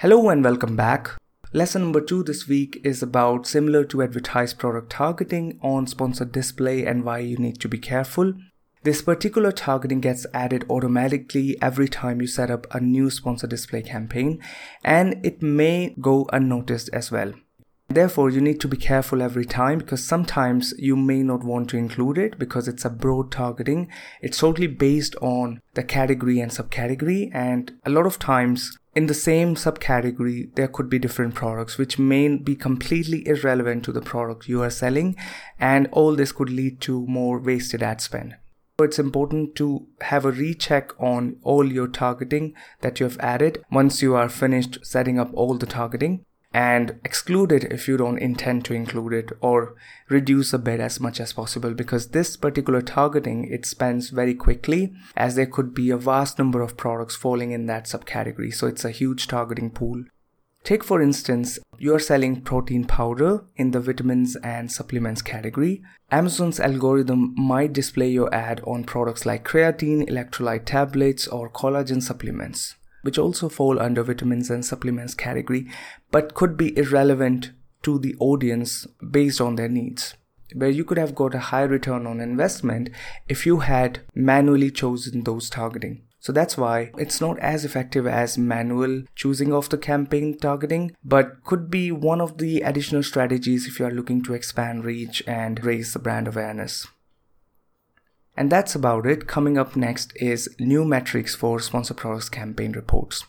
Hello and welcome back. Lesson number two this week is about similar to advertised product targeting on sponsored display and why you need to be careful. This particular targeting gets added automatically every time you set up a new sponsored display campaign and it may go unnoticed as well. Therefore, you need to be careful every time because sometimes you may not want to include it because it's a broad targeting. It's totally based on the category and subcategory. And a lot of times in the same subcategory, there could be different products which may be completely irrelevant to the product you are selling. And all this could lead to more wasted ad spend. So it's important to have a recheck on all your targeting that you have added once you are finished setting up all the targeting and exclude it if you don't intend to include it or reduce a bit as much as possible because this particular targeting it spends very quickly as there could be a vast number of products falling in that subcategory. So it's a huge targeting pool. Take for instance you are selling protein powder in the vitamins and supplements category. Amazon's algorithm might display your ad on products like creatine electrolyte tablets or collagen supplements which also fall under vitamins and supplements category, but could be irrelevant to the audience based on their needs. Where you could have got a high return on investment if you had manually chosen those targeting. So that's why it's not as effective as manual choosing of the campaign targeting, but could be one of the additional strategies if you are looking to expand reach and raise the brand awareness. And that's about it. Coming up next is new metrics for sponsor products campaign reports.